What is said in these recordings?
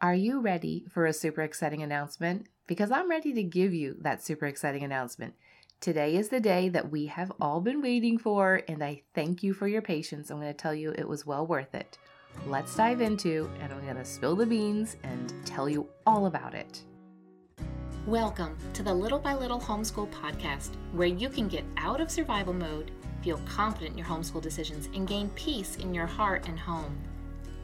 Are you ready for a super exciting announcement? Because I'm ready to give you that super exciting announcement. Today is the day that we have all been waiting for, and I thank you for your patience. I'm going to tell you it was well worth it. Let's dive into, and I'm going to spill the beans and tell you all about it. Welcome to the Little by Little Homeschool Podcast, where you can get out of survival mode, feel confident in your homeschool decisions, and gain peace in your heart and home.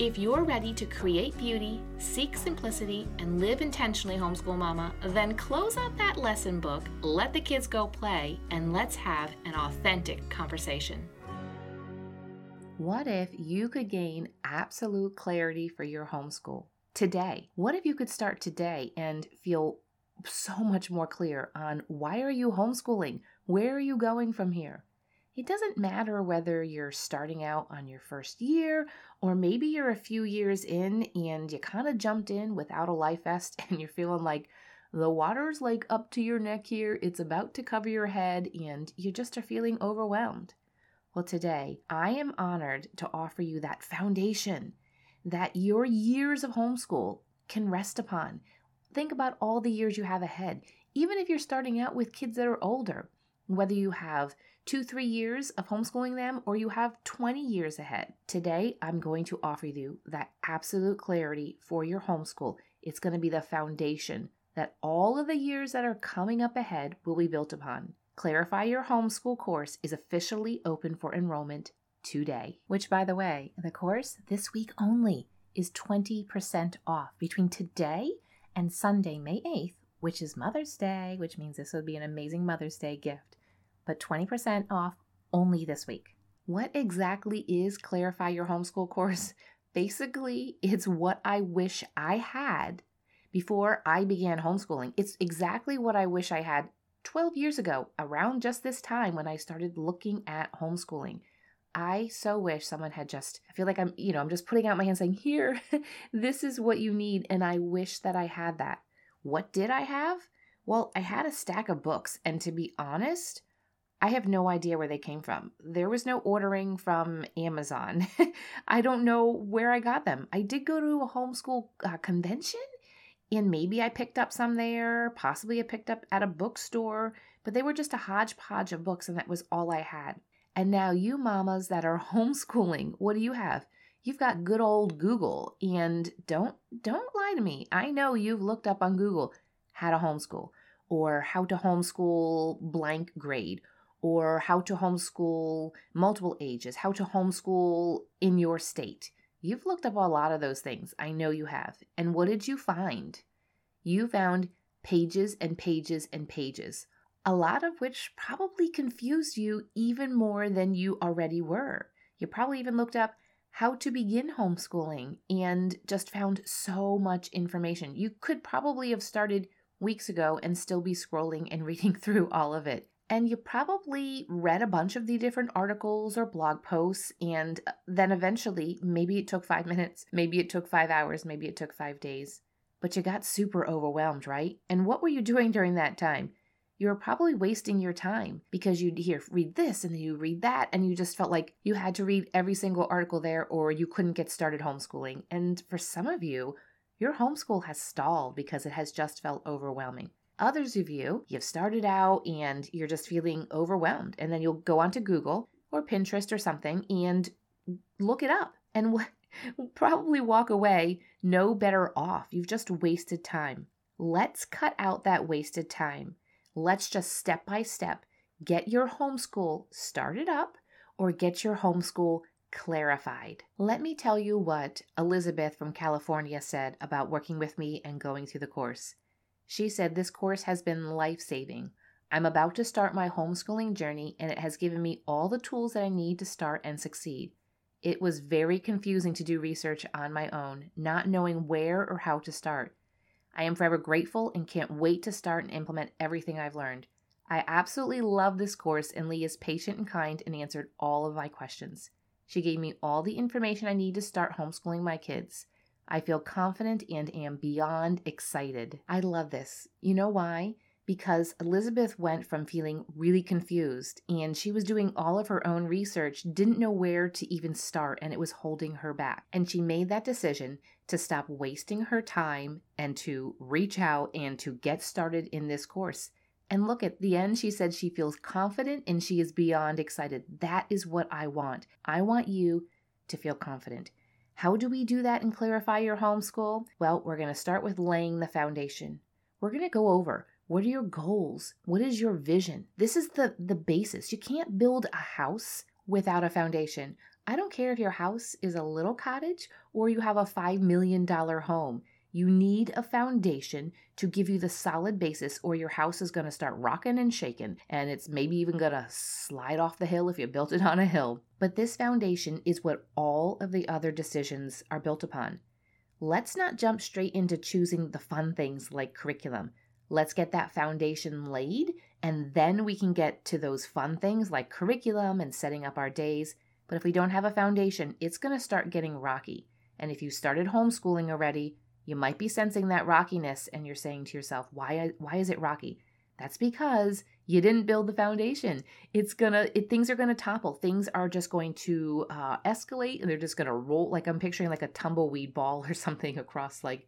If you're ready to create beauty, seek simplicity, and live intentionally, homeschool mama, then close out that lesson book, let the kids go play, and let's have an authentic conversation. What if you could gain absolute clarity for your homeschool today? What if you could start today and feel so much more clear on why are you homeschooling? Where are you going from here? It doesn't matter whether you're starting out on your first year or maybe you're a few years in and you kind of jumped in without a life vest and you're feeling like the water's like up to your neck here, it's about to cover your head, and you just are feeling overwhelmed. Well, today I am honored to offer you that foundation that your years of homeschool can rest upon. Think about all the years you have ahead, even if you're starting out with kids that are older, whether you have two, three years of homeschooling them, or you have 20 years ahead. Today, I'm going to offer you that absolute clarity for your homeschool. It's going to be the foundation that all of the years that are coming up ahead will be built upon. Clarify Your Homeschool course is officially open for enrollment today. Which, by the way, the course this week only is 20% off between today and Sunday, May 8th, which is Mother's Day, which means this would be an amazing Mother's Day gift but 20% off only this week. What exactly is Clarify Your Homeschool course? Basically, it's what I wish I had before I began homeschooling. It's exactly what I wish I had 12 years ago, around just this time when I started looking at homeschooling. I so wish someone had just, I feel like I'm, you know, I'm just putting out my hand saying, here, this is what you need. And I wish that I had that. What did I have? Well, I had a stack of books. And to be honest, I have no idea where they came from. There was no ordering from Amazon. I don't know where I got them. I did go to a homeschool uh, convention and maybe I picked up some there. Possibly I picked up at a bookstore, but they were just a hodgepodge of books and that was all I had. And now, you mamas that are homeschooling, what do you have? You've got good old Google and don't don't lie to me. I know you've looked up on Google how to homeschool or how to homeschool blank grade or how to homeschool multiple ages, how to homeschool in your state. You've looked up a lot of those things. I know you have. And what did you find? You found pages and pages and pages, a lot of which probably confused you even more than you already were. You probably even looked up how to begin homeschooling and just found so much information. You could probably have started weeks ago and still be scrolling and reading through all of it and you probably read a bunch of the different articles or blog posts and uh, then eventually maybe it took 5 minutes maybe it took 5 hours maybe it took 5 days but you got super overwhelmed right? And what were you doing during that time? You were probably wasting your time because you'd hear read this and then you read that and you just felt like you had to read every single article there or you couldn't get started homeschooling. And for some of you your homeschool has stalled because it has just felt overwhelming Others of you, you've started out and you're just feeling overwhelmed, and then you'll go onto Google or Pinterest or something and look it up and probably walk away no better off. You've just wasted time. Let's cut out that wasted time. Let's just step by step get your homeschool started up or get your homeschool clarified. Let me tell you what Elizabeth from California said about working with me and going through the course. She said, This course has been life saving. I'm about to start my homeschooling journey, and it has given me all the tools that I need to start and succeed. It was very confusing to do research on my own, not knowing where or how to start. I am forever grateful and can't wait to start and implement everything I've learned. I absolutely love this course, and Leigh is patient and kind and answered all of my questions. She gave me all the information I need to start homeschooling my kids. I feel confident and am beyond excited. I love this. You know why? Because Elizabeth went from feeling really confused and she was doing all of her own research, didn't know where to even start, and it was holding her back. And she made that decision to stop wasting her time and to reach out and to get started in this course. And look at the end, she said she feels confident and she is beyond excited. That is what I want. I want you to feel confident. How do we do that and clarify your homeschool? Well, we're going to start with laying the foundation. We're going to go over what are your goals? What is your vision? This is the the basis. You can't build a house without a foundation. I don't care if your house is a little cottage or you have a 5 million dollar home. You need a foundation to give you the solid basis, or your house is going to start rocking and shaking, and it's maybe even going to slide off the hill if you built it on a hill. But this foundation is what all of the other decisions are built upon. Let's not jump straight into choosing the fun things like curriculum. Let's get that foundation laid, and then we can get to those fun things like curriculum and setting up our days. But if we don't have a foundation, it's going to start getting rocky. And if you started homeschooling already, you might be sensing that rockiness and you're saying to yourself, why, why is it rocky? That's because you didn't build the foundation. It's gonna, it, things are gonna topple. Things are just going to uh, escalate and they're just gonna roll. Like I'm picturing like a tumbleweed ball or something across like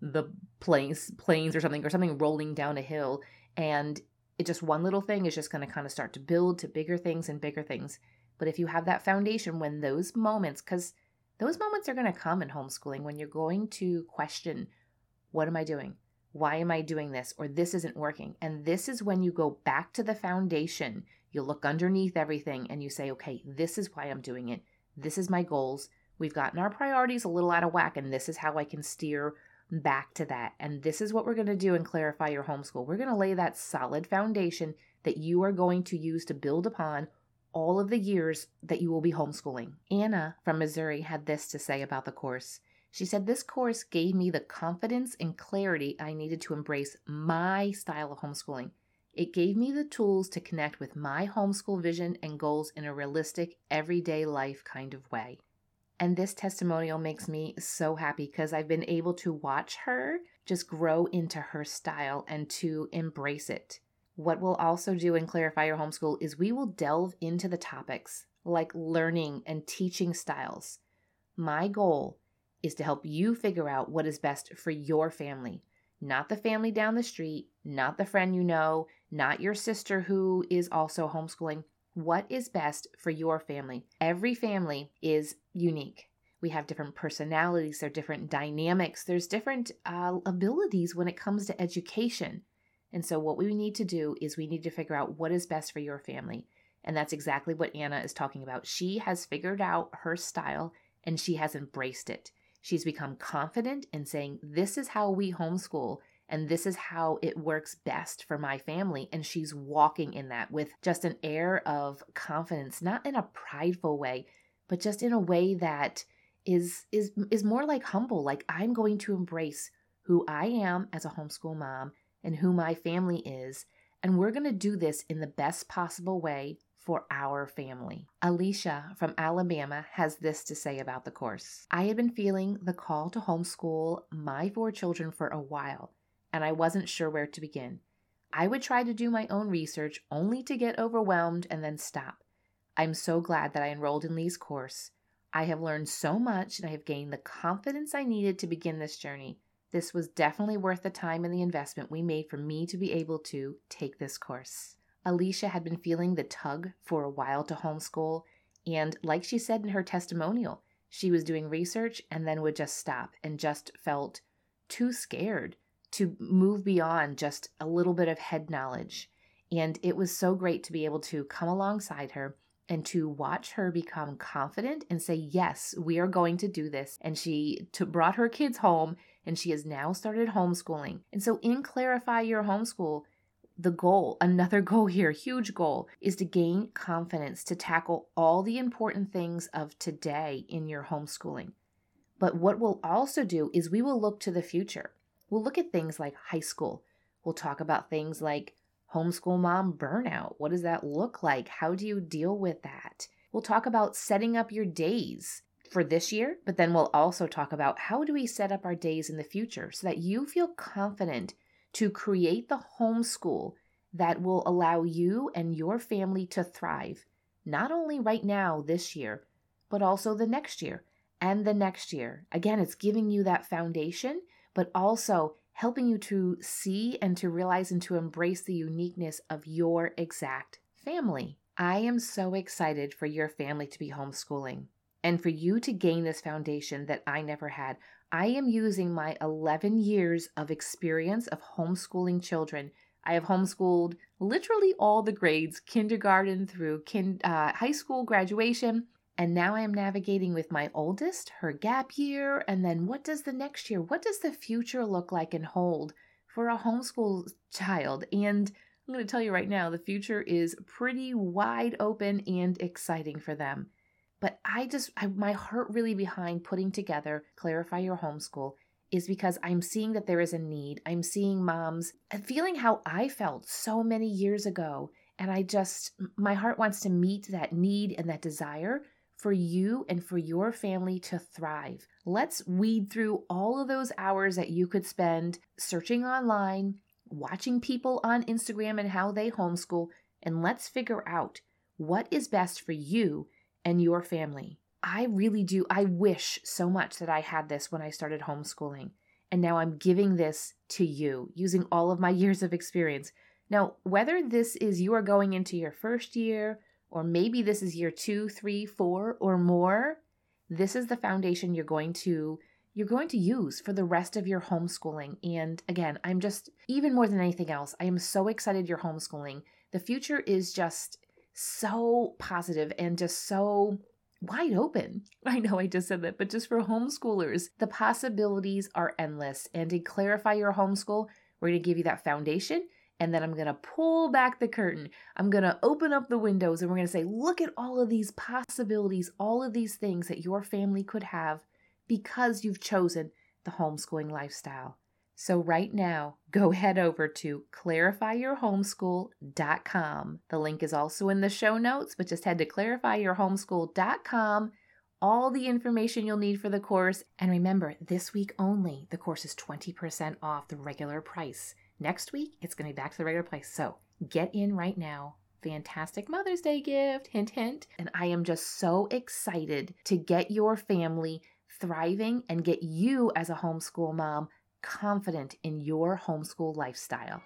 the plains, plains or something, or something rolling down a hill. And it just one little thing is just gonna kind of start to build to bigger things and bigger things. But if you have that foundation, when those moments, because those moments are going to come in homeschooling when you're going to question, what am I doing? Why am I doing this? Or this isn't working. And this is when you go back to the foundation. You look underneath everything and you say, okay, this is why I'm doing it. This is my goals. We've gotten our priorities a little out of whack, and this is how I can steer back to that. And this is what we're going to do and clarify your homeschool. We're going to lay that solid foundation that you are going to use to build upon all of the years that you will be homeschooling. Anna from Missouri had this to say about the course. She said, This course gave me the confidence and clarity I needed to embrace my style of homeschooling. It gave me the tools to connect with my homeschool vision and goals in a realistic, everyday life kind of way. And this testimonial makes me so happy because I've been able to watch her just grow into her style and to embrace it. What we'll also do in Clarify Your Homeschool is we will delve into the topics like learning and teaching styles. My goal is to help you figure out what is best for your family, not the family down the street, not the friend you know, not your sister who is also homeschooling. What is best for your family? Every family is unique. We have different personalities, there are different dynamics, there's different uh, abilities when it comes to education. And so, what we need to do is we need to figure out what is best for your family. And that's exactly what Anna is talking about. She has figured out her style and she has embraced it. She's become confident in saying, This is how we homeschool and this is how it works best for my family. And she's walking in that with just an air of confidence, not in a prideful way, but just in a way that is is is more like humble like i'm going to embrace who i am as a homeschool mom and who my family is, and we're going to do this in the best possible way for our family. Alicia from Alabama has this to say about the course. I had been feeling the call to homeschool my four children for a while, and I wasn't sure where to begin. I would try to do my own research only to get overwhelmed and then stop. I'm so glad that I enrolled in Leigh's course. I have learned so much and I have gained the confidence I needed to begin this journey. This was definitely worth the time and the investment we made for me to be able to take this course. Alicia had been feeling the tug for a while to homeschool, and like she said in her testimonial, she was doing research and then would just stop and just felt too scared to move beyond just a little bit of head knowledge. And it was so great to be able to come alongside her and to watch her become confident and say, Yes, we are going to do this. And she to, brought her kids home and she has now started homeschooling. And so, in Clarify Your Homeschool, the goal, another goal here, huge goal, is to gain confidence to tackle all the important things of today in your homeschooling. But what we'll also do is we will look to the future. We'll look at things like high school. We'll talk about things like homeschool mom burnout. What does that look like? How do you deal with that? We'll talk about setting up your days for this year, but then we'll also talk about how do we set up our days in the future so that you feel confident to create the homeschool that will allow you and your family to thrive, not only right now, this year, but also the next year and the next year. Again, it's giving you that foundation, but also helping you to see and to realize and to embrace the uniqueness of your exact family. I am so excited for your family to be homeschooling and for you to gain this foundation that I never had. I am using my 11 years of experience of homeschooling children. I have homeschooled literally all the grades, kindergarten through kin- uh, high school graduation. And now I am navigating with my oldest, her gap year, and then what does the next year, what does the future look like and hold for a homeschool child? And I'm going to tell you right now, the future is pretty wide open and exciting for them. But I just, I, my heart really behind putting together Clarify Your Homeschool is because I'm seeing that there is a need. I'm seeing moms feeling how I felt so many years ago. And I just, my heart wants to meet that need and that desire for you and for your family to thrive. Let's weed through all of those hours that you could spend searching online, watching people on Instagram and how they homeschool, and let's figure out what is best for you and your family. I really do. I wish so much that I had this when I started homeschooling. And now I'm giving this to you using all of my years of experience. Now, whether this is you are going into your first year, or maybe this is year two, three, four, or more, this is the foundation you're going to you're going to use for the rest of your homeschooling. And again, I'm just, even more than anything else, I am so excited you're homeschooling. The future is just so positive and just so wide open. I know I just said that, but just for homeschoolers, the possibilities are endless. And to clarify your homeschool, we're going to give you that foundation. And then I'm going to pull back the curtain. I'm going to open up the windows and we're going to say, look at all of these possibilities, all of these things that your family could have because you've chosen the homeschooling lifestyle. So, right now, go head over to clarifyyourhomeschool.com. The link is also in the show notes, but just head to clarifyyourhomeschool.com. All the information you'll need for the course. And remember, this week only, the course is 20% off the regular price. Next week, it's going to be back to the regular price. So, get in right now. Fantastic Mother's Day gift, hint, hint. And I am just so excited to get your family thriving and get you as a homeschool mom confident in your homeschool lifestyle.